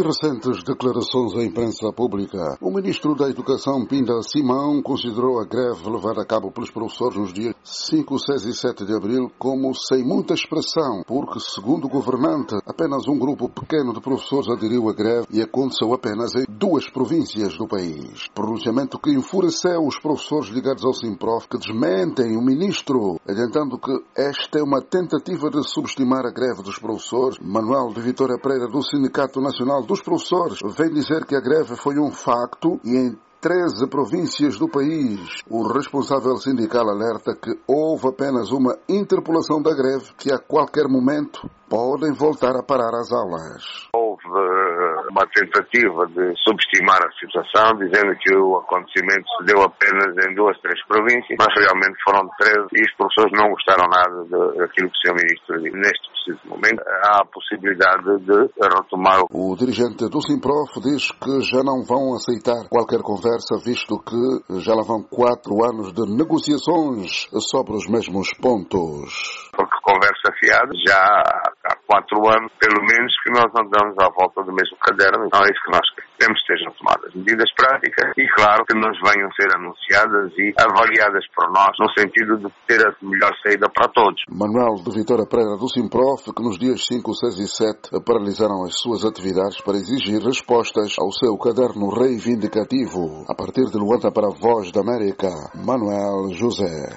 Em recentes declarações à imprensa pública, o ministro da Educação, Pinda Simão, considerou a greve levada a cabo pelos professores nos dias 5, 6 e 7 de abril como sem muita expressão, porque, segundo o governante, apenas um grupo pequeno de professores aderiu à greve e aconteceu apenas em duas províncias do país. Pronunciamento que enfureceu os professores ligados ao Simprof, que desmentem o ministro, adiantando que esta é uma tentativa de subestimar a greve dos professores. Manuel de Vitória Pereira, do Sindicato Nacional dos Professores vem dizer que a greve foi um facto e em 13 províncias do país. O responsável sindical alerta que houve apenas uma interpolação da greve que a qualquer momento podem voltar a parar as aulas. Houve eh, uma tentativa de subestimar a situação, dizendo que o acontecimento se deu apenas em duas, três províncias, mas realmente foram 13 e os professores não gostaram nada daquilo que o Sr. Ministro disse. Neste preciso momento, há a possibilidade de retomar. O dirigente do Simprof diz que já não vão aceitar qualquer conversa, visto que já lá vão quatro anos de negociações sobre os mesmos pontos. Porque conversa fiada já quatro anos, pelo menos, que nós andamos à volta do mesmo caderno. Não é isso que nós queremos que sejam tomadas medidas práticas e, claro, que nos venham ser anunciadas e avaliadas por nós no sentido de ter a melhor saída para todos. Manuel de Vitória Pereira do Simprof, que nos dias 5, 6 e 7 paralisaram as suas atividades para exigir respostas ao seu caderno reivindicativo. A partir de Luanda para a Voz da América, Manuel José.